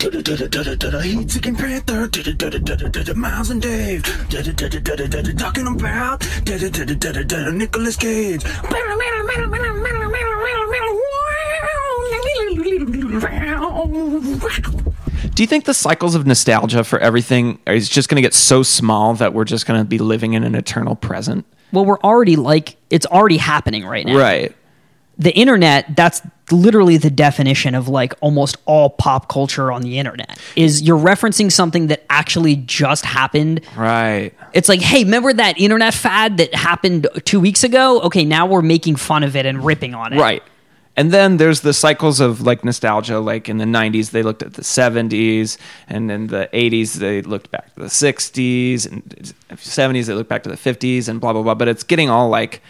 Heat seeking panther. Miles and Dave. Talking about Nicolas Cage. Do you think the cycles of nostalgia for everything is just going to get so small that we're just going to be living in an eternal present? Well, we're already like it's already happening right now. Right. The internet, that's literally the definition of like almost all pop culture on the internet. Is you're referencing something that actually just happened. Right. It's like, hey, remember that internet fad that happened 2 weeks ago? Okay, now we're making fun of it and ripping on it. Right. And then there's the cycles of like nostalgia. Like in the 90s, they looked at the 70s, and in the 80s, they looked back to the 60s, and 70s, they looked back to the 50s, and blah, blah, blah. But it's getting all like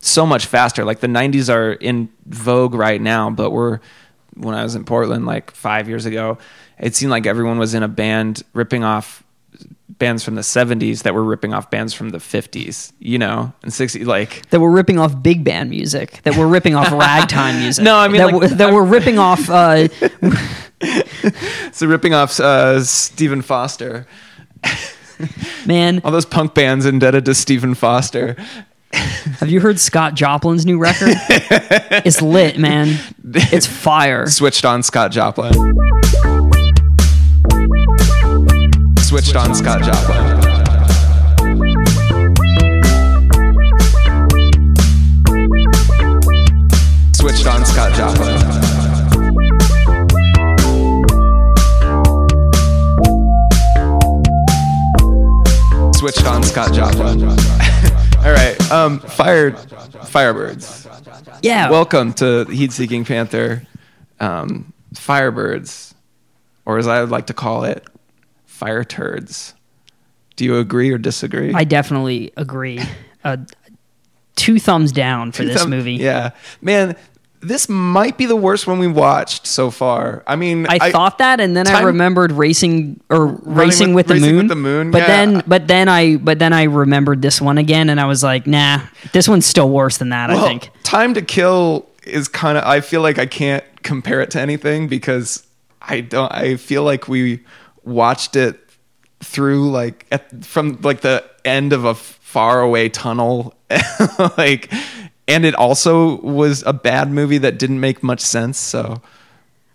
so much faster. Like the 90s are in vogue right now, but we're, when I was in Portland like five years ago, it seemed like everyone was in a band ripping off bands from the 70s that were ripping off bands from the 50s, you know, and 60s. Like, That we're ripping off big band music. That we're ripping off ragtime music. No, I mean, that, like- we're, that we're ripping off. Uh, so ripping off uh, Stephen Foster. man, all those punk bands indebted to Stephen Foster. have you heard Scott Joplin's new record? it's lit, man. It's fire. Switched on Scott Joplin. Switched on Scott Joplin. Switched on Scott Joplin. Switched on Scott Joplin. Um, fire, Firebirds. Yeah. Welcome to Heat Seeking Panther, um, Firebirds, or as I would like to call it, Fire Turds. Do you agree or disagree? I definitely agree. Uh, two thumbs down for this Thumb- movie. Yeah, man, this might be the worst one we watched so far. I mean, I, thought that, and then I remembered racing or racing with- with, the Racing moon. with the Moon, But yeah. then, but then I, but then I remembered this one again, and I was like, nah, this one's still worse than that. I think. Time to Kill is kind of. I feel like I can't compare it to anything because I don't. I feel like we watched it through like at, from like the end of a far away tunnel, like, and it also was a bad movie that didn't make much sense. So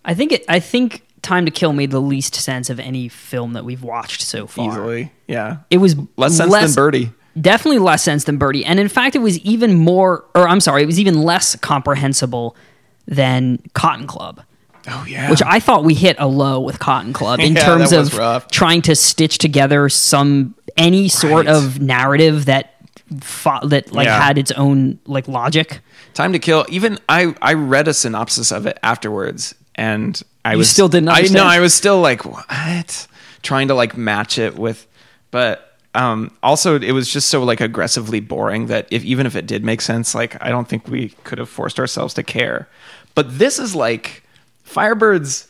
I think it. I think Time to Kill made the least sense of any film that we've watched so far. easily, yeah, It was less sense than Birdy. Definitely less sense than Birdy, and in fact, it was even more. Or I'm sorry, it was even less comprehensible than Cotton Club. Oh yeah, which I thought we hit a low with Cotton Club in Yeah, terms of rough. trying to stitch together some any sort Right. of narrative that fo- that like Yeah. had its own like logic. Time to Kill. Even I, I read a synopsis of it afterwards, and I You was still didn't I understand? know I was still like what, trying to like match it with, but um, also it was just so like aggressively boring that if even if it did make sense, like I don't think we could have forced ourselves to care. But this is like Firebirds.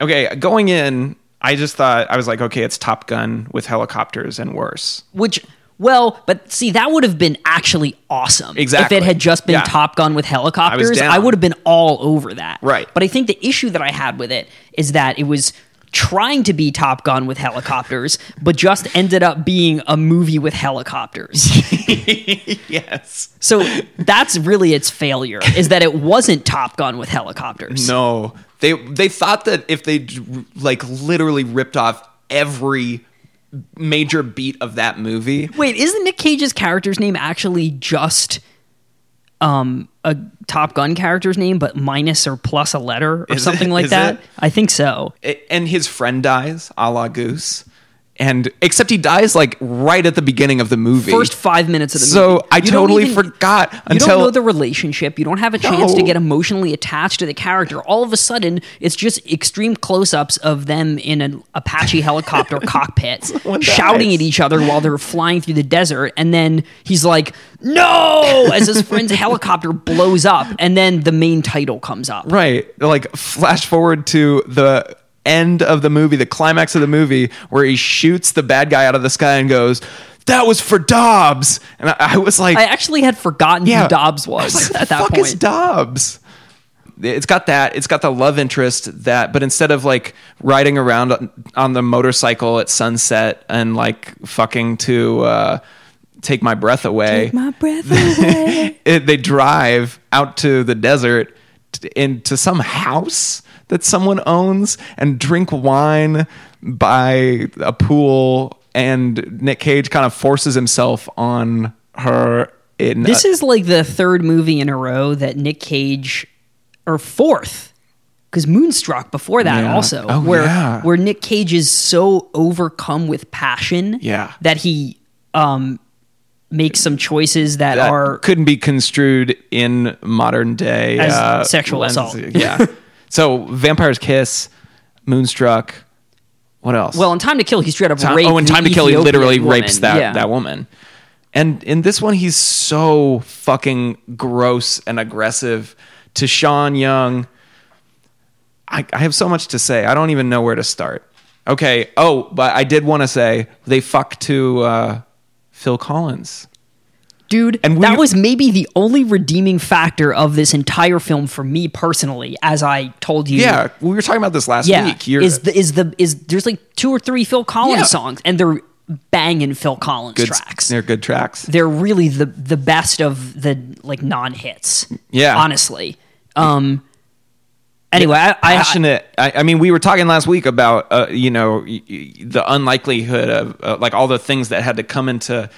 Okay, going in, I just thought I was like, okay, it's Top Gun with helicopters and worse. Which well, but see that would have been actually awesome. Exactly. If it had just been Yeah. Top Gun with helicopters, down. I would have been all over that. Right. But I think the issue that I had with it is that it was trying to be Top Gun with helicopters, but just ended up being a movie with helicopters. yes. So that's really its failure is that it wasn't Top Gun with helicopters. No, they they thought that if they like literally ripped off every major beat of that movie, Wait, isn't Nick Cage's character's name actually just um a Top Gun character's name but minus or plus a letter or Is something it? like that? it? I think so. it- and his friend dies, a la Goose, and except he dies like right at the beginning of the movie. First 5 minutes of the So movie. So I You totally even- forgot You until don't know the relationship. You don't have a chance to get emotionally attached to the character. All of a sudden, it's just extreme close-ups of them in an Apache helicopter cockpit, shouting at each other while they're flying through the desert. And then he's like, "No!" as his friend's helicopter blows up, and then the main title comes up. right, like flash forward to the end of the movie, the climax of the movie, where he shoots the bad guy out of the sky and goes. That was for Dobbs, and I, I was like, I actually had forgotten yeah, who Dobbs I was, like, at that fuck point. is Dobbs? it's got that. It's got the love interest that, but instead of like riding around on- on the motorcycle at sunset and like fucking to uh, take my breath away, take my breath away. it, they drive out to the desert into some house that someone owns and drink wine by a pool and Nick Cage kind of forces himself on her in This is like the third movie in a row that Nick Cage, or fourth, because Moonstruck before that Yeah. also, Oh, where yeah. where Nick Cage is so overcome with passion, Yeah. that he um makes some choices that, that are couldn't be construed in modern day As uh, sexual lens- assault. Yeah. so Vampire's Kiss, Moonstruck. What else? well in Time to Kill. He straight up Time, raped oh, the Time to Kill, he literally woman. rapes that Yeah. that woman. And in this one, he's so fucking gross and aggressive to Sean Young. I, I have so much to say. I don't even know where to start. Okay. Oh, but I did want to say they fuck to uh, Phil Collins. Dude, And we- that was maybe the only redeeming factor of this entire film for me personally, as I told you. Yeah, we were talking about this last yeah. week. You're is the is the is there's like two or three Phil Collins Yeah. songs, and they're banging Phil Collins good tracks. They're good tracks. They're really the the best of the like non hits. Yeah. honestly. Um. Anyway, I, I, passionate. I, I mean, we were talking last week about uh, you know the unlikelihood of uh, like all the things that had to come into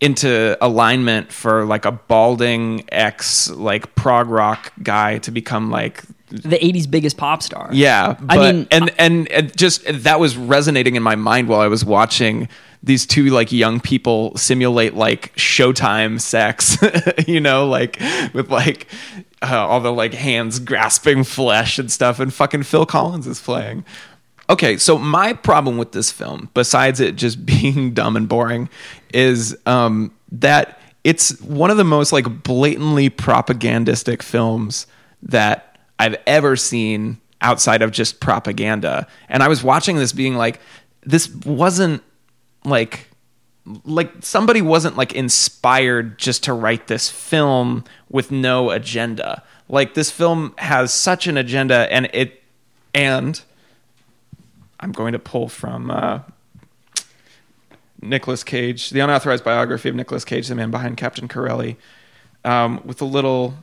into alignment for like a balding ex like prog rock guy to become like the '80s biggest pop star. yeah. I mean, and and and just that was resonating in my mind while I was watching these two like young people simulate like Showtime sex, you know, like with like uh, all the like hands grasping flesh and stuff, and fucking Phil Collins is playing. Okay, so my problem with this film, besides it just being dumb and boring, is um, that it's one of the most like blatantly propagandistic films that I've ever seen outside of just propaganda. And I was watching this being like, this wasn't like like somebody wasn't like inspired just to write this film with no agenda. Like this film has such an agenda and it and I'm going to pull from uh Nicolas Cage, the unauthorized biography of Nicolas Cage, the man behind Captain Corelli, um, with a little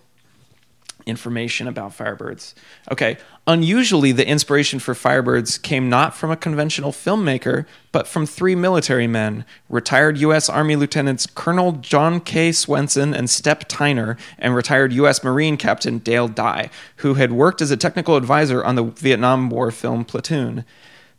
information about Firebirds. Okay, unusually, the inspiration for Firebirds came not from a conventional filmmaker, but from three military men retired U.S. Army Lieutenants Colonel John K. Swenson and Step Tyner, and retired U.S. Marine Captain Dale Dye, who had worked as a technical advisor on the Vietnam War film Platoon.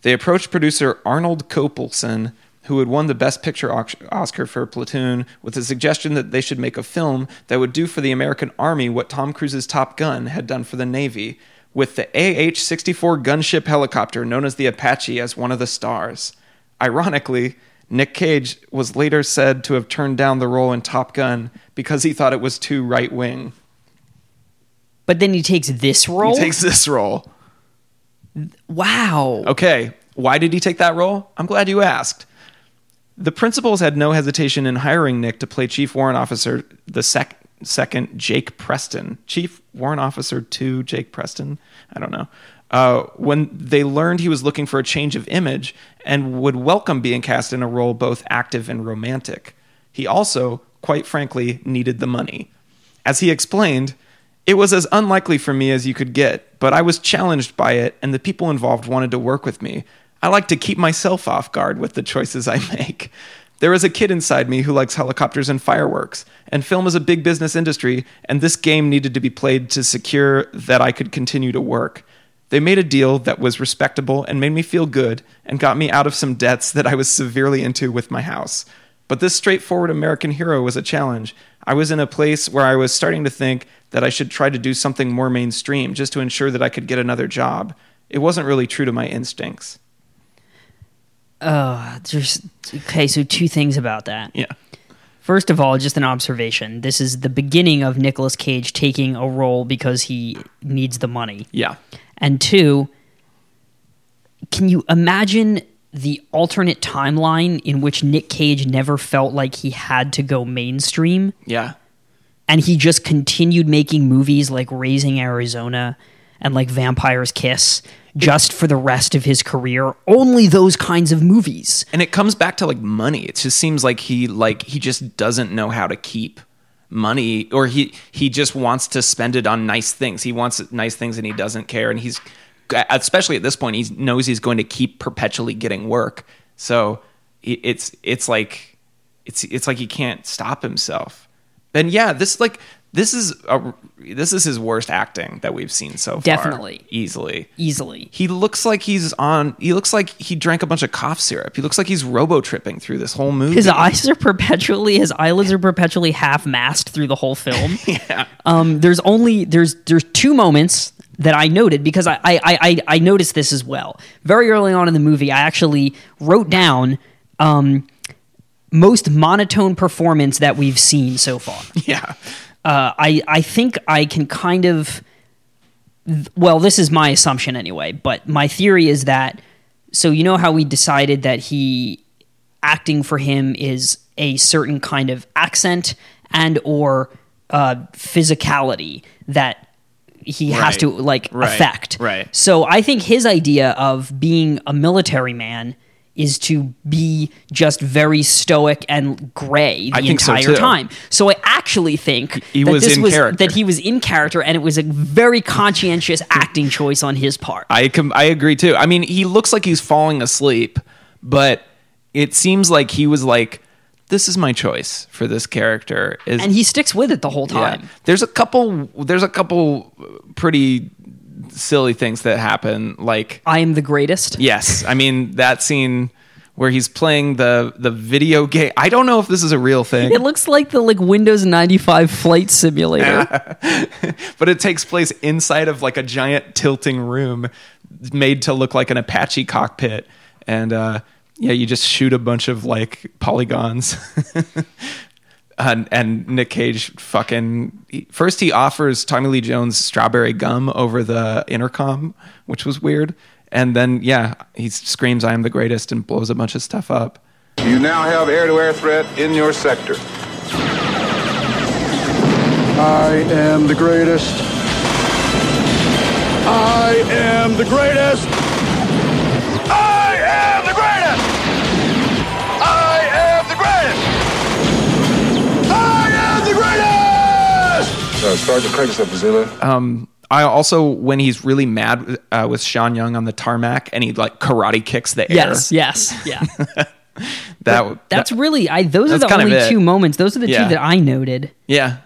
They approached producer Arnold Kopelson, who had won the Best Picture Oscar for Platoon, with a suggestion that they should make a film that would do for the American Army what Tom Cruise's Top Gun had done for the Navy, with the AH 64 gunship helicopter known as the Apache as one of the stars. Ironically, Nick Cage was later said to have turned down the role in Top Gun because he thought it was too right wing. but then he takes this role. He takes this role. Wow. Okay, why did he take that role? I'm glad you asked. The principals had no hesitation in hiring Nick to play Chief Warrant Officer the sec- second Jake Preston. Chief Warrant Officer 2 Jake Preston? I don't know. Uh, when they learned he was looking for a change of image and would welcome being cast in a role both active and romantic. He also, quite frankly, needed the money. As he explained, it was as unlikely for me as you could get, but I was challenged by it, and the people involved wanted to work with me. I like to keep myself off guard with the choices I make. There is a kid inside me who likes helicopters and fireworks, and film is a big business industry, and this game needed to be played to secure that I could continue to work. They made a deal that was respectable and made me feel good and got me out of some debts that I was severely into with my house. But this straightforward American hero was a challenge. I was in a place where I was starting to think that I should try to do something more mainstream just to ensure that I could get another job. It wasn't really true to my instincts. Uh, there's okay. So two things about that. Yeah. First of all, just an observation. This is the beginning of Nicolas Cage taking a role because he needs the money. Yeah. And two, can you imagine the alternate timeline in which Nick Cage never felt like he had to go mainstream? Yeah. and he just continued making movies like Raising Arizona and like Vampire's Kiss just for the rest of his career. Only those kinds of movies. and it comes back to like money it just seems like he like he just doesn't know how to keep money or he he just wants to spend it on nice things he wants nice things and he doesn't care and he's especially at this point he knows he's going to keep perpetually getting work so it's it's like it's it's like he can't stop himself and yeah this like this is a this is his worst acting that we've seen so far Definitely. easily Easily. he looks like he's on. He looks like he drank a bunch of cough syrup. He looks like he's robo tripping through this whole movie. His eyes are perpetually his eyelids are perpetually half masked through the whole film. yeah, Um, there's only there's there's two moments that I noted because I, I I I noticed this as well. Very early on in the movie, I actually wrote down um, most monotone performance that we've seen so far. yeah, Uh, I I think I can kind of well, this is my assumption anyway, but my theory is that so you know how we decided that he acting for him is a certain kind of accent and or uh, physicality that he has to like Right. affect. Right. So I think his idea of being a military man is to be just very stoic and gray the so, entire too. time. So I actually think He that was this in was character. that he was in character and it was a very conscientious acting choice on his part. I com- I agree too. I mean, he looks like he's falling asleep, but it seems like he was like, "This is my choice for this character." Is and he sticks with it the whole yeah. time. There's a couple. There's a couple pretty silly things that happen, like I am the greatest. Yes, I mean that scene where he's playing the the video game. I don't know if this is a real thing, It looks like the like Windows 95 flight simulator. but it takes place inside of like a giant tilting room made to look like an Apache cockpit, and uh, yeah, you just shoot a bunch of like polygons. And, and Nick Cage fucking he- first he offers Tommy Lee Jones strawberry gum over the intercom, which was weird. And then yeah, he screams "I am the greatest" and blows a bunch of stuff up. You now have air-to-air threat in your sector. I am the greatest. I am the greatest. I am Uh, Sergeant Craigslip, Zulu. I also when he's really mad uh, with Sean Young on the tarmac and he like karate kicks the air. Yes, yes, yeah. that That's that- really I those are the only two moments. Those are the Yeah. two that I noted. yeah,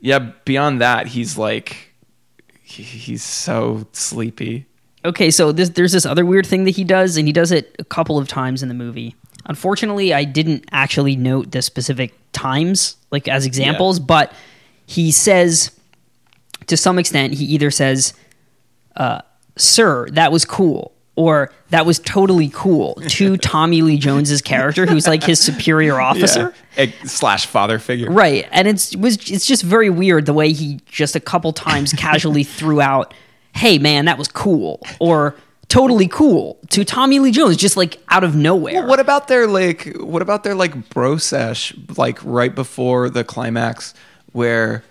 yeah. Beyond that, he's like he, he's so sleepy. Okay, so this, there's this other weird thing that he does, and he does it a couple of times in the movie. Unfortunately, I didn't actually note the specific times, like as examples, but he says, to some extent, he either says, uh, "Sir, that was cool," or "That was totally cool" to Tommy Lee Jones's character, who's like his superior officer. Yeah. Slash father figure. Right, and it's was it's just very weird the way he just a couple times casually threw out, "Hey man, that was cool," or "Totally cool" to Tommy Lee Jones, just like out of nowhere. What about their like? What about their like bro sesh? Like right before the climax, where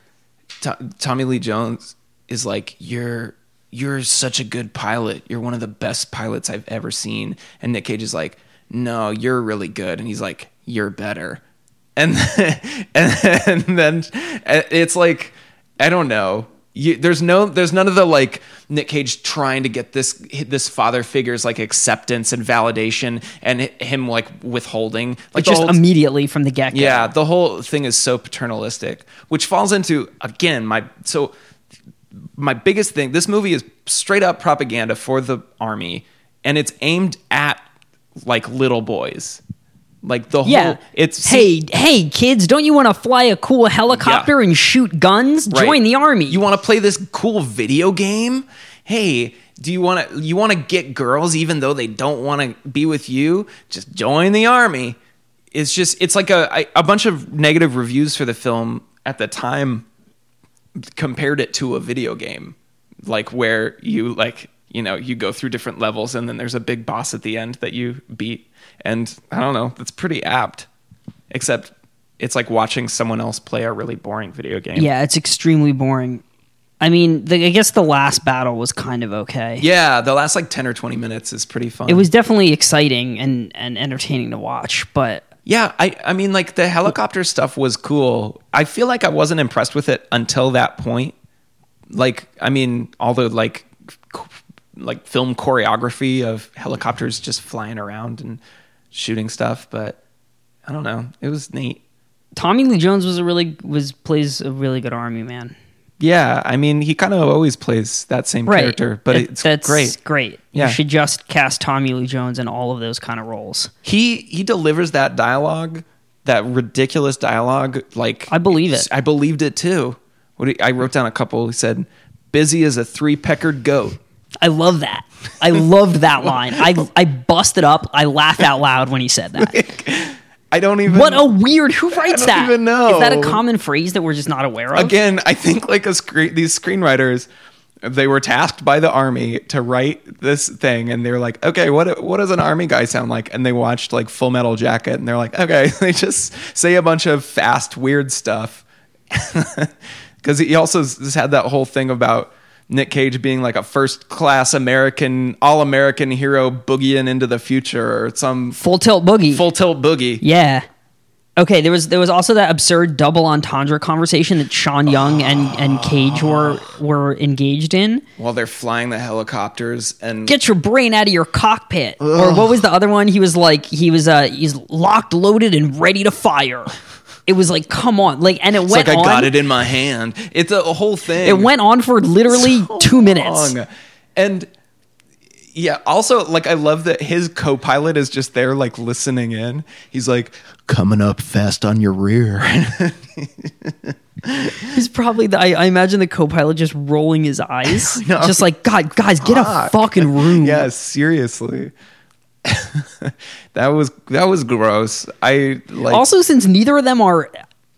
To- Tommy Lee Jones is like, "You're you're such a good pilot. You're one of the best pilots I've ever seen." And Nick Cage is like, "No, you're really good." And he's like, "You're better." And and, and then it's like, I don't know. You, there's no, there's none of the like Nick Cage trying to get this this father figure's like acceptance and validation, and him like withholding. Like just whole- immediately from the get go. yeah, the whole thing is so paternalistic, which falls into again my so my biggest thing. This movie is straight up propaganda for the army, and it's aimed at like little boys. Like the Yeah. whole it's hey, hey, kids, don't you want to fly a cool helicopter Yeah. and shoot guns? Right. Join the army. You want to play this cool video game? Hey, do you want to you want to get girls even though they don't want to be with you? Just join the army. It's just it's like a a bunch of negative reviews for the film at the time compared it to a video game like where you like you know you go through different levels and then there's a big boss at the end that you beat and i don't know that's pretty apt except it's like watching someone else play a really boring video game. Yeah, it's extremely boring. I mean, the, I guess the last battle was kind of okay. Yeah, the last like 10 or 20 minutes is pretty fun. It was definitely exciting and, and entertaining to watch, but Yeah, I I mean like the helicopter stuff was cool. I feel like I wasn't impressed with it until that point. Like I mean all the like like film choreography of helicopters just flying around and shooting stuff, but I don't know. It was neat. Tommy Lee Jones was a really was plays a really good army man. Yeah, I mean he kind of always plays that same character, but It- it's that's great. Great. Yeah. You should just cast Tommy Lee Jones in all of those kind of roles. He he delivers that dialogue, that ridiculous dialogue. Like I believe it. I believed it too. What you- I wrote down a couple. He said, "Busy as a three peckered goat." I love that. I loved that line. I I busted up. I laughed out loud when he said that. I don't even. What a weird. Who writes that? I don't that? even know. Is that a common phrase that we're just not aware of? again. I think like a screen. These screenwriters, they were tasked by the army to write this thing, and they were like, "Okay, what what does an army guy sound like?" And they watched like Full Metal Jacket, and they're like, "Okay." They just say a bunch of fast, weird stuff. Because he also just had that whole thing about. Nick Cage being like a first class American, all American hero boogieing into the future or some Full tilt boogie. full tilt boogie. Yeah. Okay, there was there was also that absurd double entendre conversation that Sean Young and, and Cage were were engaged in. while they're flying the helicopters and Get your brain out of your cockpit. Or what was the other one? He was like he was uh he's locked, loaded, and ready to fire. It was like, come on. Like and it it's went like I on. got it in my hand. It's a whole thing. It went on for literally two minutes. long. And yeah, also like I love that his co-pilot is just there like listening in. He's like coming up fast on your rear. He's probably the I, I imagine the co-pilot just rolling his eyes. know. Just like, God, guys, get a fucking room. yeah, seriously. that was that was gross. I like also, since neither of them are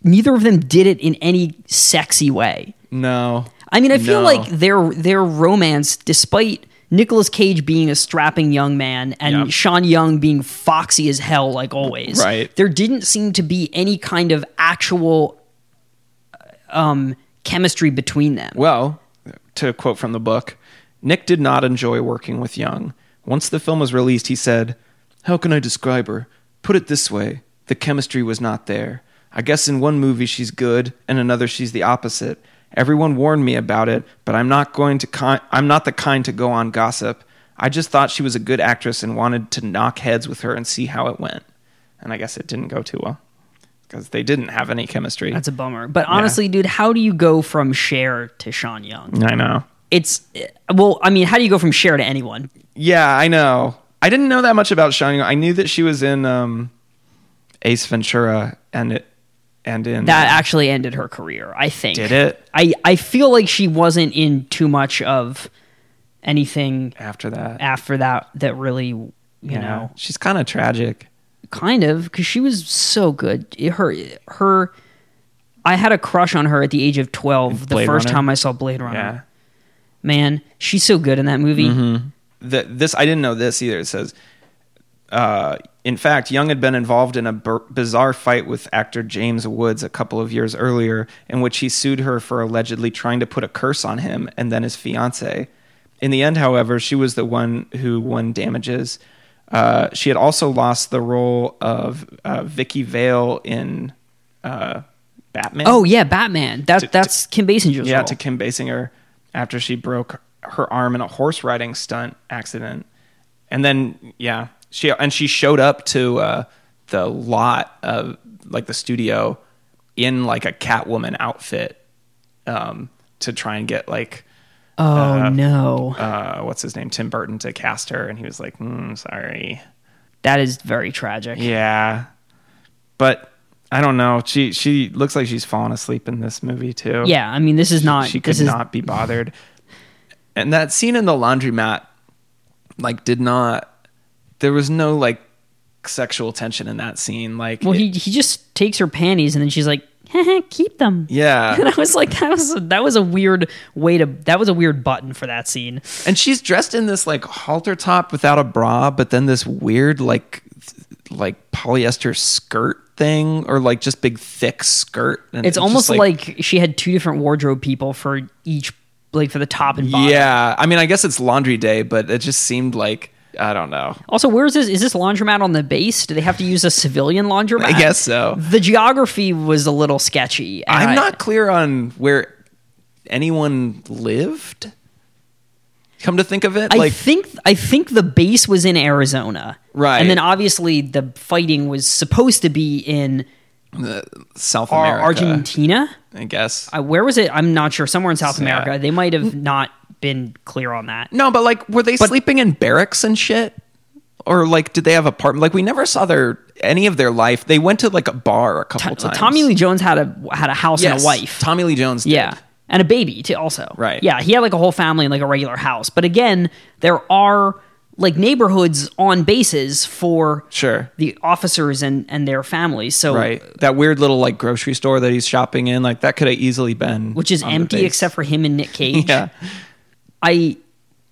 neither of them did it in any sexy way. no. I mean, I feel No. like their their romance, despite Nicolas Cage being a strapping young man and Yeah. Sean Young being foxy as hell, like always, Right. There didn't seem to be any kind of actual um, chemistry between them. Well, to quote from the book, Nick did not enjoy working with Young. Once the film was released, he said, How can I describe her? Put it this way the chemistry was not there. I guess in one movie she's good, and another she's the opposite. Everyone warned me about it, but I'm not going to ki- I'm not the kind to go on gossip. I just thought she was a good actress and wanted to knock heads with her and see how it went. And I guess it didn't go too well because they didn't have any chemistry. That's a bummer. But honestly, dude, how do you go from Cher to Sean Young? I know. It's well, I mean, how do you go from Cher to anyone? Yeah, I know. I didn't know that much about Sean Young. I knew that she was in um, Ace Ventura and it and in That actually ended her career, I think. did it I, I feel like she wasn't in too much of anything after that. after that that really, you Yeah. know, she's kind of tragic. kind of because she was so good. Her her, I had a crush on her at the age of twelve. The first Runner? time I saw Blade Runner, Yeah. Man, she's so good in that movie. The, this I didn't know this either. It says, uh, in fact, Young had been involved in a b- bizarre fight with actor James Woods a couple of years earlier, in which he sued her for allegedly trying to put a curse on him and then his fiance. In the end, however, she was the one who won damages. Uh, she had also lost the role of uh, Vicki Vale in uh, Batman. Oh yeah, Batman. That To- that's Kim Basinger's yeah, role. to Kim Basinger after she broke her arm in a horse riding stunt accident, and then yeah, she and she showed up to uh, the lot of like the studio in like a Catwoman outfit um, to try and get like oh no, uh, what's his name? Tim Burton to cast her, and he was like, mm, sorry, that is very tragic. yeah, but. I don't know. She she looks like she's fallen asleep in this movie too. Yeah, I mean, this is not. she could this is, not be bothered. And that scene in the laundromat, like, did not. There was no like sexual tension in that scene. Like, Well, it- he he just takes her panties and then she's like, keep them. yeah, And I was like, that was that was a weird way to that was a weird button for that scene. and she's dressed in this like halter top without a bra, but then this weird like like polyester skirt thing or like just big thick skirt. And It's almost like, she had two different wardrobe people for each, like for the top and bottom. yeah. I mean, I guess it's laundry day, but it just seemed like I don't know. Also, where is this? Is this laundromat on the base? Do they have to use a civilian laundromat? I guess so. The geography was a little sketchy. I'm I- not clear on where anyone lived. Come to think of it, I like think I think the base was in Arizona, Right. And then obviously the fighting was supposed to be in South Ar- America, Argentina. I guess. Uh, where was it? I'm not sure. Somewhere in South Yeah. America. They might have not been clear on that. No, but like, were they sleeping in barracks and shit? Or like, did they have apartment? Like, we never saw their any of their life. They went to like a bar a couple T- times. Tommy Lee Jones had a had a house and a wife. Tommy Lee Jones. Did. Yeah. And a baby too also. Right. Yeah, he had like a whole family in like a regular house. But again, there are like neighborhoods on bases for Sure. the officers and and their families. So Right. That weird little like grocery store that he's shopping in, like that could have easily been, which is empty except for him and Nick Cage. yeah. I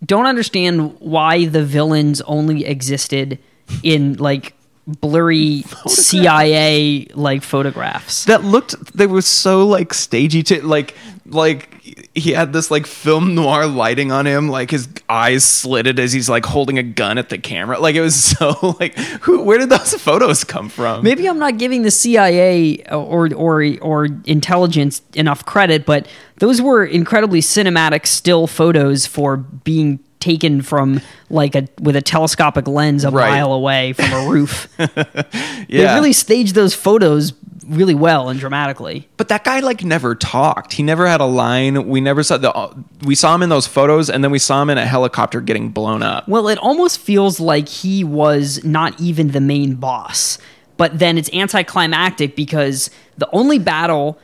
don't understand why the villains only existed in like blurry CIA like photographs. that looked they were so like stagey to like like he had this like film noir lighting on him like his eyes slitted as he's like holding a gun at the camera. Like it was so like who where did those photos come from? Maybe I'm not giving the CIA or or or intelligence enough credit, but those were incredibly cinematic still photos for being taken from like a with a telescopic lens a Right. mile away from a roof. yeah They really staged those photos really well and dramatically. but that guy like never talked he never had a line we never saw the we saw him in those photos and then we saw him in a helicopter getting blown up Well, it almost feels like he was not even the main boss. But then it's anticlimactic because the only battle,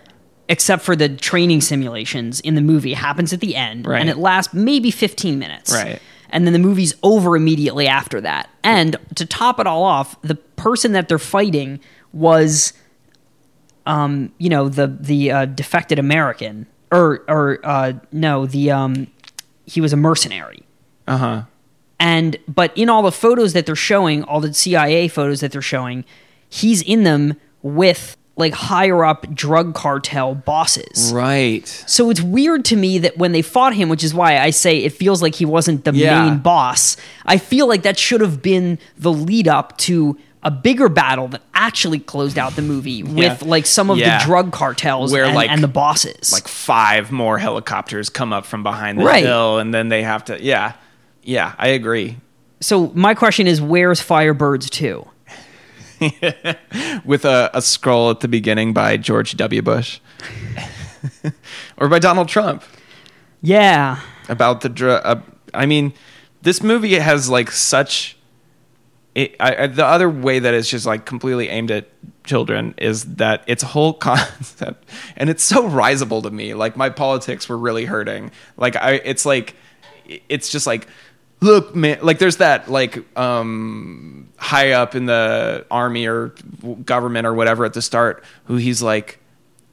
except for the training simulations in the movie, happens at the end. Right. And it lasts maybe 15 minutes. Right. And then the movie's over immediately after that. And to top it all off, the person that they're fighting was, um, you know, the the uh, defected American, or or uh, no, the um, he was a mercenary uh-huh and but in all the photos that they're showing all the cia photos that they're showing he's in them with like higher up drug cartel bosses. Right. So it's weird to me that when they fought him which is why i say it feels like he wasn't the Yeah. main boss i feel like that should have been the lead up to a bigger battle that actually closed out the movie with like some of Yeah. the drug cartels Where, and, like- and the bosses. like five more helicopters come up from behind the Right. hill and then they have to yeah. Yeah i agree. So my question is where's firebirds 2 with a, a scroll at the beginning by George W. Bush or by Donald Trump yeah about the drug. Uh, I mean, this movie has like such. It, I, I- the other way that it's just like completely aimed at children is that its whole concept, and it's so risible to me. Like my politics were really hurting. Like I, it's like, it's just like, look, man. Like there's that like um high up in the army or government or whatever at the start who he's like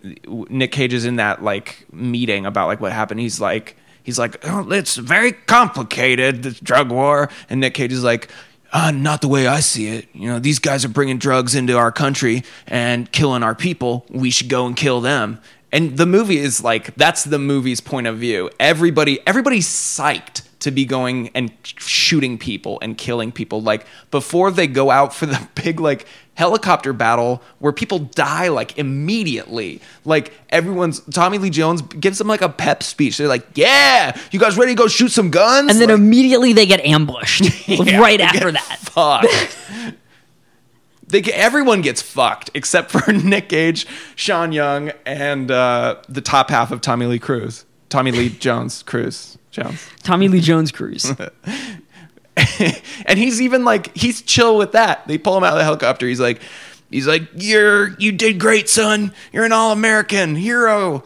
Nick Cage is in that like meeting about like what happened. He's like, he's like, oh, it's very complicated, this drug war. And Nick Cage is like, uh, not the way I see it. You know, these guys are bringing drugs into our country and killing our people. We should go and kill them. And the movie is like, that's the movie's point of view. Everybody, everybody's psyched to be going and shooting people and killing people like before they go out for the big like helicopter battle where people die like immediately like everyone's tommy lee jones gives them like a pep speech they're like yeah you guys ready to go shoot some guns and then Like, immediately they get ambushed yeah, right after get that. fucked. they get, everyone gets fucked except for nick cage sean young and uh, the top half of tommy lee cruz tommy lee jones cruz jones Tommy Lee Jones Cruz. and he's even like he's chill with that. They pull him out of the helicopter. He's like, he's like, you're you did great, son. You're an all American hero.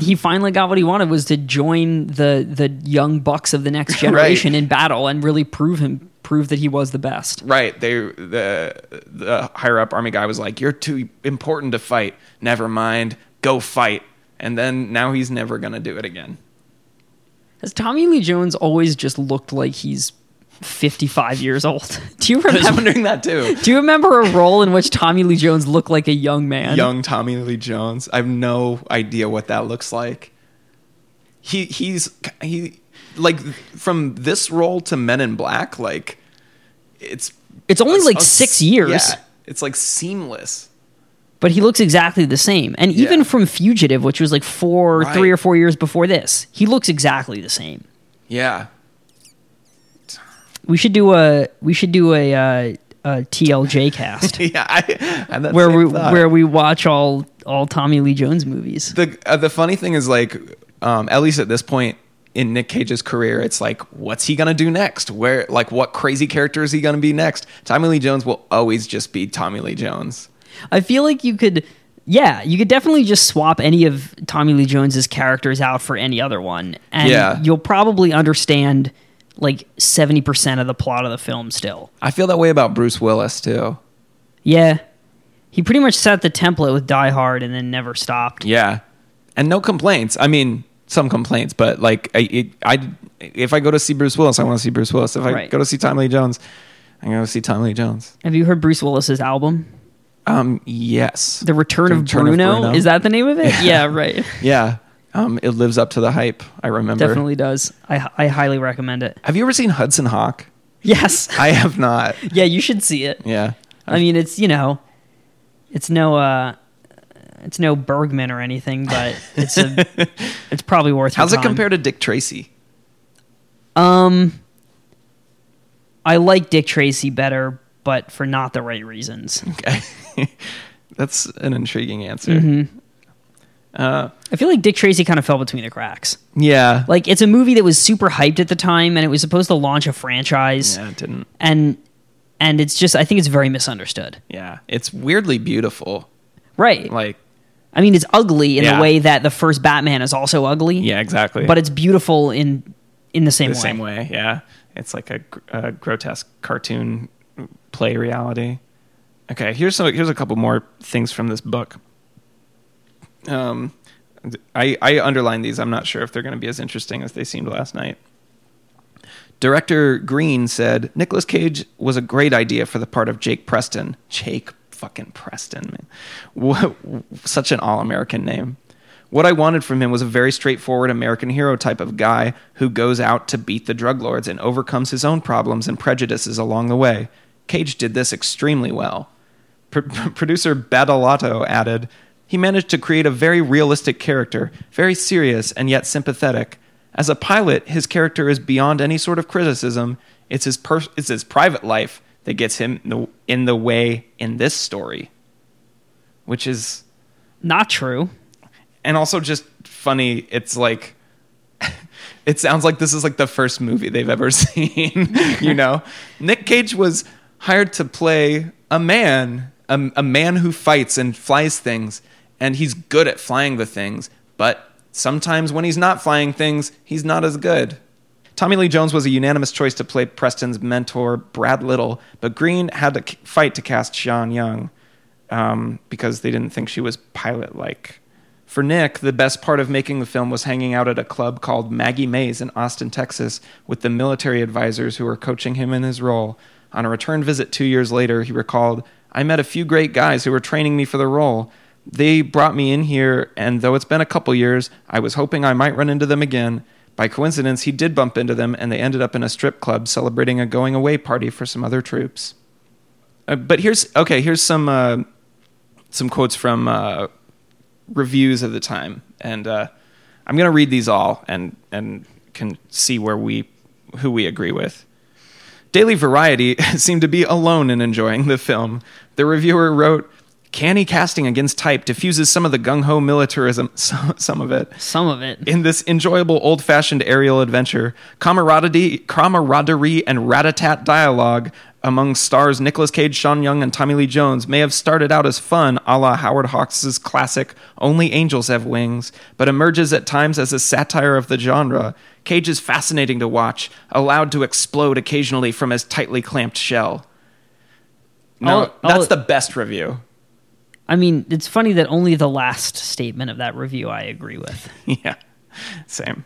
he finally got what he wanted was to join the the young bucks of the next generation in battle and really prove him prove that he was the best. Right. They the the higher up army guy was like, you're too important to fight. Never mind. Go fight. And then now he's never gonna do it again. Has Tommy Lee Jones always just looked like he's 55 years old. Do you I was remember? wondering that too. Do you remember a role in which Tommy Lee Jones looked like a young man? Young Tommy Lee Jones. I have no idea what that looks like. He he's he like from this role to Men in Black, like it's It's only like a- six years, Yeah, it's like seamless. but he looks exactly the same. And even from Fugitive, which was like four, Right. three or four years before this, he looks exactly the same. Yeah. We should do a we should do a, uh, a TLJ cast Yeah, I where we thought. where we watch all all Tommy Lee Jones movies. the uh, the funny thing is like um, at least at this point in Nick Cage's career, it's like what's he gonna do next? Where like what crazy character is he gonna be next? Tommy Lee Jones will always just be Tommy Lee Jones. I feel like you could, yeah, you could definitely just swap any of Tommy Lee Jones's characters out for any other one, and Yeah. you'll probably understand like seventy percent of the plot of the film still. I feel that way about Bruce Willis too. Yeah, he pretty much set the template with Die Hard and then never stopped. Yeah, and no complaints. I mean, some complaints, but like I, it, I if I go to see Bruce Willis, I want to see Bruce Willis. If I Right. go to see Tommy Lee Jones, I'm going to see Tommy Lee Jones. Have you heard Bruce Willis's album, Um, yes, The Return, The of, Return of Bruno? Bruno. Is that the name of it? Yeah, right. yeah. Um, it lives up to the hype. I remember. Definitely does. I I highly recommend it. Have you ever seen Hudson Hawk? Yes. I have not. yeah, you should see it. Yeah. I mean, it's you know, it's no uh, it's no Bergman or anything, but it's a, it's probably worth. How's it time. compare to Dick Tracy? Um, I like Dick Tracy better, but for not the right reasons. Okay. That's an intriguing answer. Mm-hmm. Uh, I feel like Dick Tracy kind of fell between the cracks. yeah. Like it's a movie that was super hyped at the time, and it was supposed to launch a franchise, yeah, it didn't. and and it's just I think it's very misunderstood. Yeah. It's weirdly beautiful. Right. Like, I mean, it's ugly in Yeah. the way that the first Batman is also ugly. yeah, exactly. But it's beautiful in in the same the way. same way. Yeah. It's like a, a grotesque cartoon play reality. Okay. Here's some, here's a couple more things from this book. Um, I, I underlined these. I'm not sure if they're going to be as interesting as they seemed last night. Director Green said Nicolas Cage was a great idea for the part of Jake Preston. Jake fucking Preston, man. Such an all American name. What I wanted from him was a very straightforward American hero type of guy who goes out to beat the drug lords and overcomes his own problems and prejudices along the way. Cage did this extremely well. Pro- producer Badalato added, he managed to create a very realistic character, very serious and yet sympathetic. As a pilot, his character is beyond any sort of criticism. It's his pers- it's his private life that gets him in the, in the way in this story, which is Not true. and also just funny. It's like it sounds like this is like the first movie they've ever seen. you know, Nick Cage was hired to play a man, a, a man who fights and flies things, and he's good at flying the things. But sometimes when he's not flying things, he's not as good. Tommy Lee Jones was a unanimous choice to play Preston's mentor, Brad Little, but Green had to fight to cast Sean Young um, because they didn't think she was pilot like. For Nick, the best part of making the film was hanging out at a club called Maggie Mays in Austin, Texas, with the military advisors who were coaching him in his role. On a return visit two years later, he recalled, I met a few great guys who were training me for the role. They brought me in here, and though it's been a couple years, I was hoping I might run into them again. By coincidence, he did bump into them, and they ended up in a strip club celebrating a going away party for some other troops. Uh, but here's okay. Here's some uh, some quotes from uh, reviews of the time, and uh, I'm going to read these all and and can see where we who we agree with. Daily Variety seemed to be alone in enjoying the film. The reviewer wrote, "Canny casting against type diffuses some of the gung ho militarism, some, some of it, Some of it. in this enjoyable old fashioned aerial adventure, camaraderie, camaraderie and rat a tat dialogue among stars Nicolas Cage, Sean Young, and Tommy Lee Jones may have started out as fun, a la Howard Hawks' classic Only Angels Have Wings, but emerges at times as a satire of the genre. Cage is fascinating to watch, allowed to explode occasionally from his tightly clamped shell. No, that's the best review. I mean, it's funny that only the last statement of that review I agree with. yeah, same.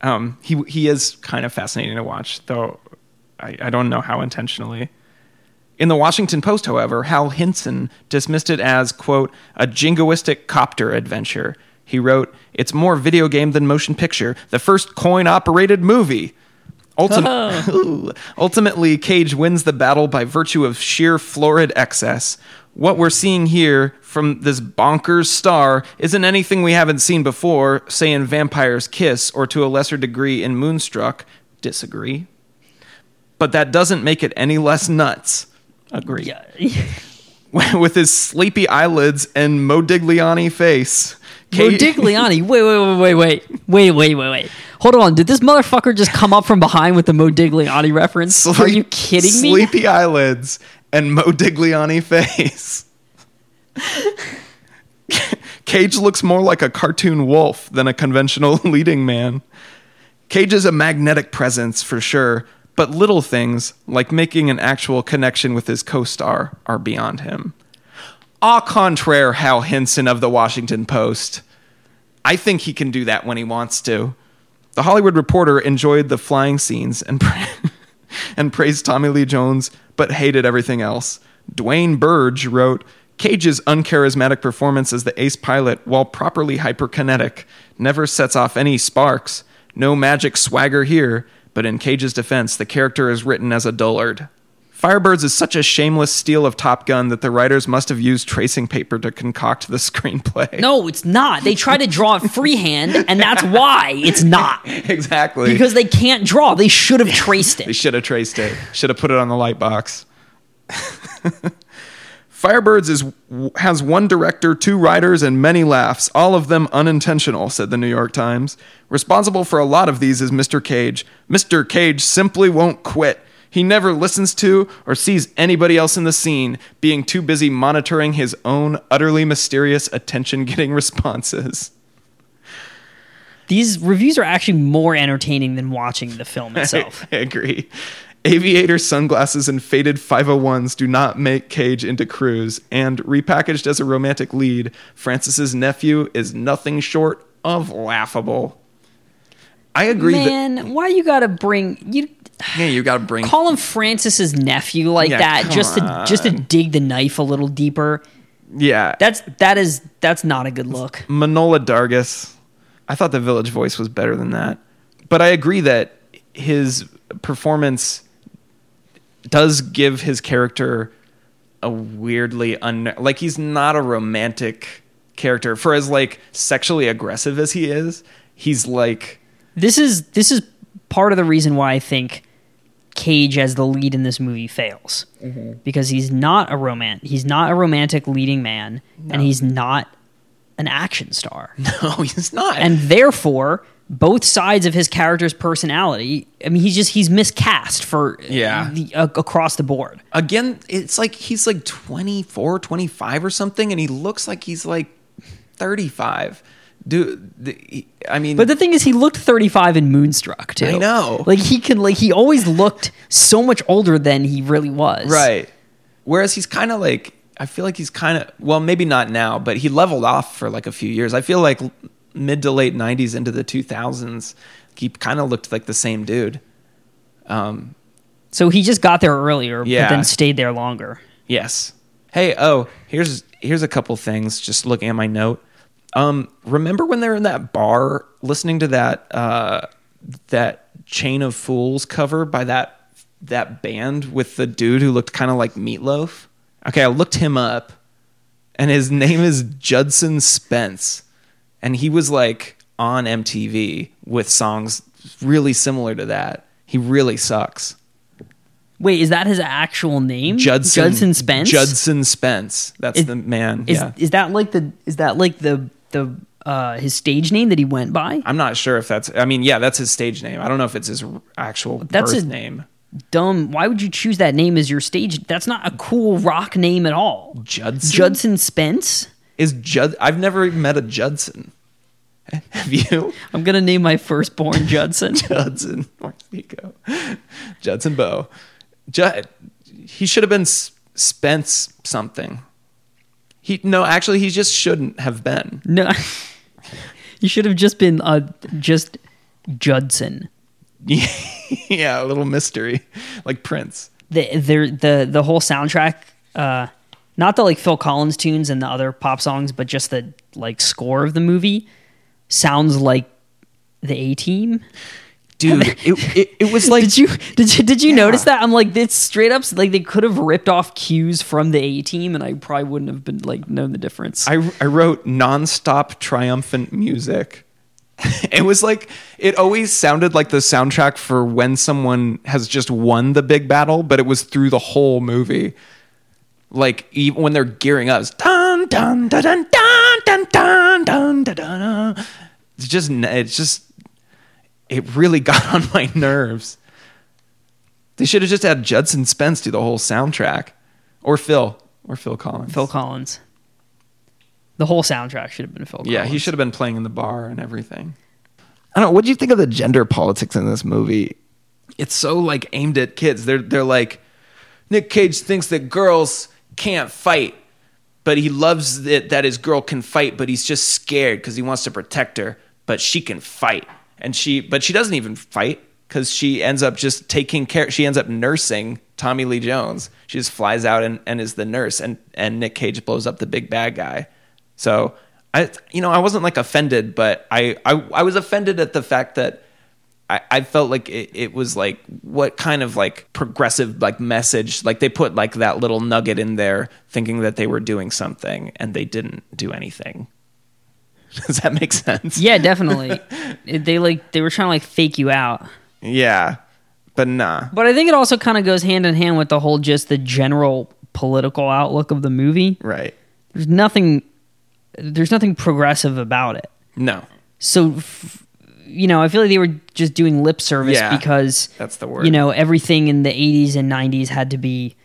Um, he he is kind of fascinating to watch, though. I, I don't know how intentionally. In the Washington Post, however, Hal Hinson dismissed it as, quote, a jingoistic copter adventure. He wrote, It's more video game than motion picture, the first coin operated movie. Ultim- Ultimately, Cage wins the battle by virtue of sheer florid excess. What we're seeing here from this bonkers star isn't anything we haven't seen before, say in Vampire's Kiss, or to a lesser degree in Moonstruck. Disagree. But that doesn't make it any less nuts. Agree. Yeah. With his sleepy eyelids and Modigliani face. Modigliani. Wait, wait, wait, wait, wait, wait, wait, wait, wait. Hold on. Did this motherfucker just come up from behind with the Modigliani reference? Are you Sleep- kidding me? Sleepy eyelids and Mo Modigliani face. Cage looks more like a cartoon wolf than a conventional leading man. Cage is a magnetic presence for sure, but little things, like making an actual connection with his co star, are beyond him. Au contraire, Hal Hinson of the Washington Post. I think he can do that when he wants to. The Hollywood Reporter enjoyed the flying scenes and and praised Tommy Lee Jones, but hated everything else. Duane Byrge wrote, Cage's uncharismatic performance as the ace pilot, while properly hyperkinetic, never sets off any sparks. No magic swagger here, but in Cage's defense, the character is written as a dullard. Firebirds is such a shameless steal of Top Gun that the writers must have used tracing paper to concoct the screenplay. No, it's not. They try to draw it freehand, and that's why it's not. exactly. Because they can't draw. They should have traced it. They should have traced it. Should have put it on the light box. Firebirds is has one director, two writers, and many laughs, all of them unintentional, said the New York Times. Responsible for a lot of these is Mr. Cage. Mr. Cage simply won't quit. He never listens to or sees anybody else in the scene, being too busy monitoring his own utterly mysterious attention getting responses. These reviews are actually more entertaining than watching the film itself. I agree. Aviator sunglasses and faded 501s do not make Cage into Cruise, and repackaged as a romantic lead, Francis's nephew is nothing short of laughable. I agree Man, why you gotta bring you that yeah, you gotta bring call him Francis's nephew like Yeah, that just to just to dig the knife a little deeper? yeah That's that is that's not a good look. Manohla Dargis. I thought the Village Voice was better than that, but I agree that his performance does give his character a weirdly un like he's not a romantic character for as like sexually aggressive as he is. He's like This is this is part of the reason why I think Cage as the lead in this movie fails because he's not a romant. He's not a romantic leading man, and he's not an action star. no, he's not. and therefore both sides of his character's personality i mean he's just he's miscast for Yeah. the, uh, across the board again, it's like he's like 24, 25 or something, and he looks like he's like 35. Dude, the, I mean, but the thing is he looked 35 in moonstruck too I know. like he can like he always looked so much older than he really was Right. Whereas he's kind of like, I feel like he's kind of, well, maybe not now, but he leveled off for like a few years. I feel like mid to late 90s into the 2000s, he kind of looked like the same dude. Um so he just got there earlier Yeah. but then stayed there longer Yes. Hey, oh, here's here's a couple things just looking at my note. Um, remember when they're in that bar listening to that uh that Chain of Fools cover by that that band with the dude who looked kind of like Meatloaf? Okay, I looked him up and his name is Judson Spence. And he was like on MTV with songs really similar to that. He really sucks. wait is that his actual name Judson judson spence Judson Spence. That's Is- the man. is, yeah. is that like the is that like the the uh his stage name that he went by I'm not sure if that's. I mean, yeah, that's his stage name. I don't know if it's his actual That's birth his- name. dumb why would you choose that name as your stage that's not a cool rock name at all Judson. judson spence is Jud. I've never even met a Judson. Have you? I'm gonna name my firstborn Judson. Judson. Where did he go? Judson Bow. Jud. He should have been S- Spence something. He no, actually, he just shouldn't have been. no, you should have just been uh just Judson. yeah, a little mystery, like Prince. the the the the whole soundtrack uh not the like Phil Collins tunes and the other pop songs but just the like score of the movie sounds like the A Team. Dude, it, it, it was like did you did you did you Yeah. notice that? I'm like it's straight up like they could have ripped off cues from the A Team and I probably wouldn't have been like known the difference. I, I wrote nonstop triumphant music. it was like it always sounded like the soundtrack for when someone has just won the big battle, but it was through the whole movie. Like even when they're gearing up, it's dun dun dun dun dun dun dun dun dun dun. It's just it's just it really got on my nerves. They should have just had Judson Spence do the whole soundtrack, or Phil, or Phil Collins. Phil Collins. The whole soundtrack should have been Phil Collins. Yeah, he should have been playing in the bar and everything. I don't know. What do you think of the gender politics in this movie? It's so like aimed at kids. They're they're like Nick Cage thinks that girls can't fight, but he loves it that his girl can fight, but he's just scared because he wants to protect her. But she can fight, and she but she doesn't even fight because she ends up just taking care. She ends up nursing Tommy Lee Jones. She just flies out and, and is the nurse, and and Nick Cage blows up the big bad guy. So I, you know, I wasn't like offended, but I, I, I was offended at the fact that I, I felt like it, it was like what kind of like progressive like message like they put like that little nugget in there thinking that they were doing something and they didn't do anything. Does that make sense? Yeah, definitely. They like they were trying to like fake you out. Yeah, but nah. But I think it also kind of goes hand in hand with the whole just the general political outlook of the movie. Right? There's nothing there's nothing progressive about it. No, So f- you know, I feel like they were just doing lip service Yeah, because that's the word. You know, everything in the 80s and 90s had to be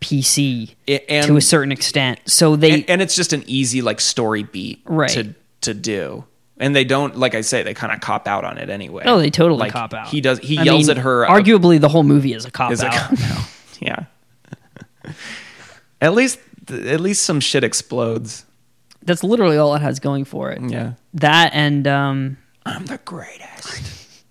PC I- and- to a certain extent. So they and, and it's just an easy like story beat Right. to to do. And they don't like I say they kind of cop out on it anyway. Oh, they totally Like, cop out. He does. He I yells mean, at her. Arguably, the whole movie is a cop is a out. cop out. Yeah. at least at least some shit explodes. That's literally all it has going for it. Yeah. That and um, I'm the greatest.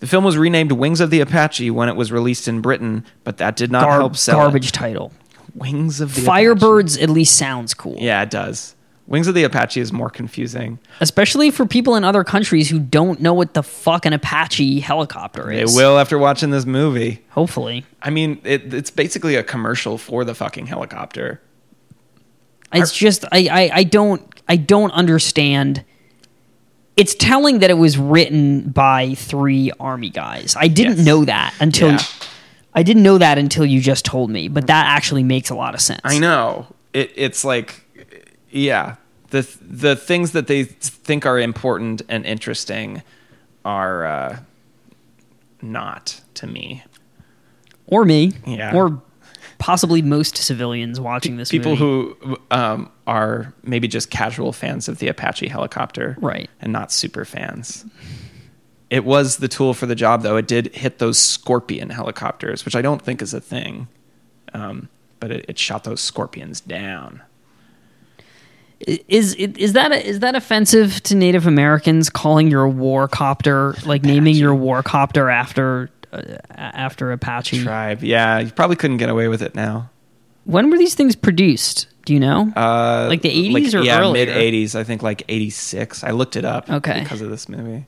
the film was renamed Wings of the Apache when it was released in Britain, but that did not gar- help sell garbage it. title. Wings of the Firebirds at least sounds cool. Yeah, it does. Wings of the Apache is more confusing. Especially for people in other countries who don't know what the fuck an Apache helicopter is. They will after watching this movie. Hopefully. I mean, it, it's basically a commercial for the fucking helicopter. It's just I, I I don't I don't understand. It's telling that it was written by three army guys. I didn't Yes. know that until Yeah. I didn't know that until you just told me. But that actually makes a lot of sense. I know. It, it's like, yeah, the the things that they think are important and interesting are uh, not to me. Or me. Yeah. Or possibly most civilians watching this People movie. who um, are maybe just casual fans of the Apache helicopter, Right. and not super fans. It was the tool for the job, though. It did hit those Scorpion helicopters, which I don't think is a thing, um, but it, it shot those Scorpions down. Is is that is that offensive to Native Americans calling your war copter like naming your war copter after uh, after Apache? Tribe, yeah, you probably couldn't get away with it now. When were these things produced? Do you know? Uh, Like the 80s or yeah, mid '80s. I think like '86. I looked it up. Okay. because of this movie.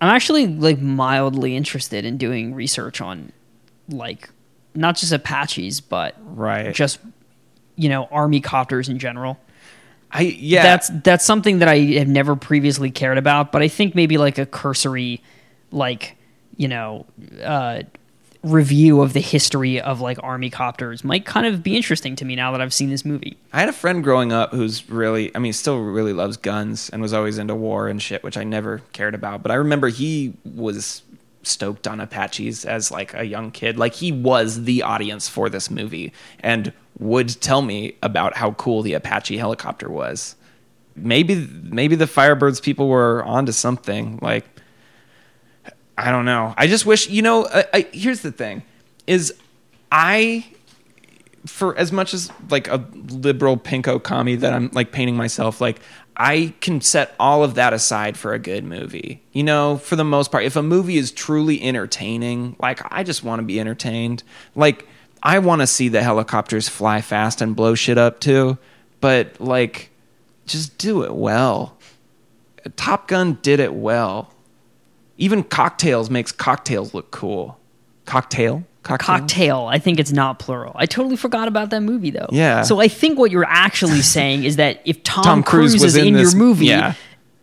I'm actually like mildly interested in doing research on like not just Apaches, but Right. just you know army copters in general. I yeah. That's that's something that I have never previously cared about, but I think maybe like a cursory, like you know, uh, review of the history of like army copters might kind of be interesting to me now that I've seen this movie. I had a friend growing up who's really, I mean, still really loves guns and was always into war and shit, which I never cared about. But I remember he was stoked on Apaches as like a young kid. Like he was the audience for this movie and would tell me about how cool the Apache helicopter was. Maybe, maybe the Firebirds people were onto something. Like, I don't know. I just wish, you know, I, I, here's the thing is I for as much as like a liberal pinko commie that I'm like painting myself, like I can set all of that aside for a good movie. You know, for the most part, if a movie is truly entertaining, like I just want to be entertained. Like I want to see the helicopters fly fast and blow shit up too, but like just do it well. Top Gun did it well. Even cocktails makes cocktails look cool. Cocktail? Cocktail? Cocktail. I think it's not plural. I totally forgot about that movie though. Yeah. So I think what you're actually saying is that if Tom, Tom Cruise Cruise, was is in in, this- your movie, yeah.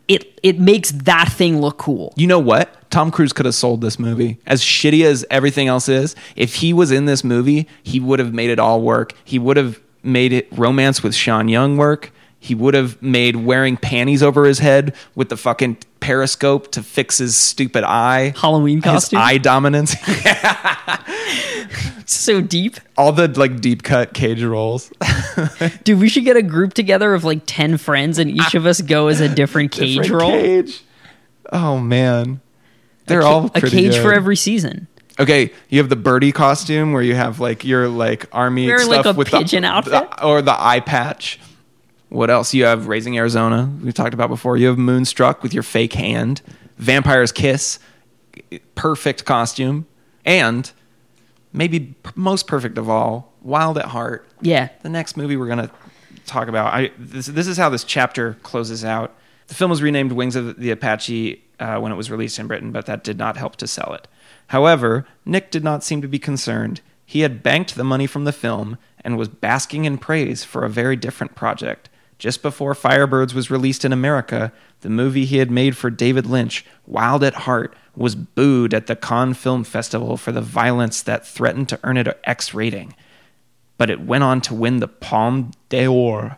it it makes that thing look cool. You know what? Tom Cruise could have sold this movie. As shitty as everything else is, if he was in this movie, he would have made it all work. He would have made it romance with Sean Young work. He would have made wearing panties over his head with the fucking periscope to fix his stupid eye. Halloween His costume. eye dominance. so deep. all the like deep cut cage roles. Dude, we should get a group together of like 10 friends and each of us go as a different cage Different role. Cage. Oh man. They're all a pretty cage for every season. Okay, you have the Birdy costume where you have like your like army stuff like, a with pigeon the, outfit? the- or the eye patch. What else? You have Raising Arizona. We talked about before. You have Moonstruck with your fake hand. Vampire's Kiss. Perfect costume. And maybe p- most perfect of all, Wild at Heart. Yeah. The next movie we're gonna talk about. I this, this is how this chapter closes out. The film was renamed Wings of the Apache uh, when it was released in Britain, but that did not help to sell it. However, Nick did not seem to be concerned. He had banked the money from the film and was basking in praise for a very different project. Just before Firebirds was released in America, the movie he had made for David Lynch, Wild at Heart, was booed at the Cannes Film Festival for the violence that threatened to earn it an X rating but it went on to win the Palme d'Or,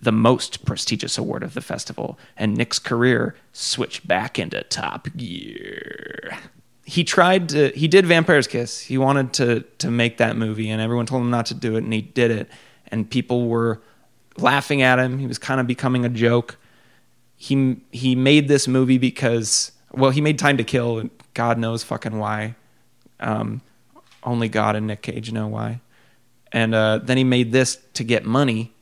the most prestigious award of the festival, and Nick's career switched back into top gear. He tried to, he did Vampire's Kiss. He wanted to to make that movie, and everyone told him not to do it, and he did it. And people were laughing at him. He was kind of becoming a joke. He he made this movie because well, he made Time to Kill, and God knows fucking why. Um, only God and Nick Cage know why and uh, then he made this to get money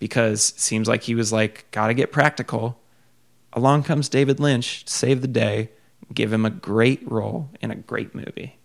because seems like he was like gotta get practical along comes david lynch save the day give him a great role in a great movie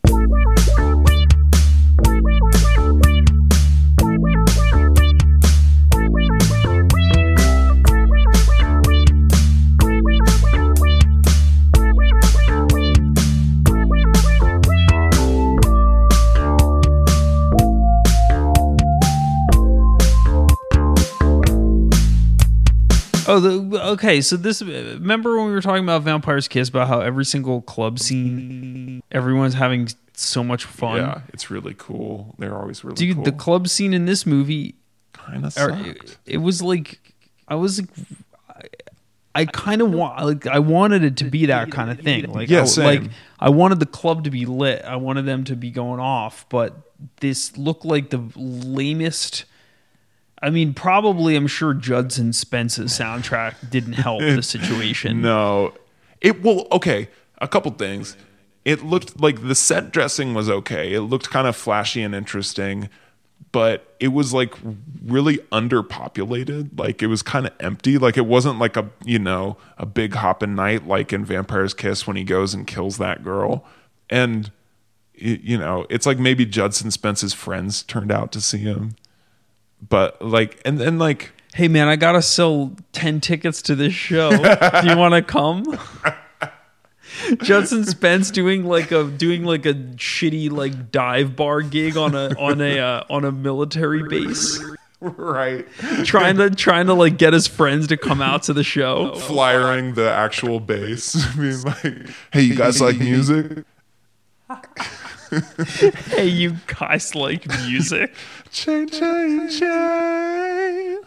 Oh, the, okay. So this. Uh, remember when we were talking about Vampire's Kiss about how every single club scene, everyone's having so much fun. Yeah, it's really cool. They're always really Dude, cool. the club scene in this movie, kind of sucked. it was like, I was like, I, I kind of want, like, I wanted it to be that kind of thing. Like, Yeah, I, like I wanted the club to be lit. I wanted them to be going off, but this looked like the lamest. I mean, probably I'm sure Judson Spence's soundtrack didn't help the situation. No, it well. Okay, a couple things. It looked like the set dressing was okay. It looked kind of flashy and interesting, but it was like really underpopulated. Like it was kind of empty. Like it wasn't like a you know a big hopping night like in Vampire's Kiss when he goes and kills that girl. And you know, it's like maybe Judson Spence's friends turned out to see him, but like and then like Hey man, I gotta sell ten tickets to this show. Do you want to come? Judson Spence doing like a doing like a shitty like dive bar gig on a on a uh, on a military base, right trying to trying to like get his friends to come out to the show. flyering the actual base, being like, "Hey, you guys like music? hey, you guys like music? chain, chain, chain.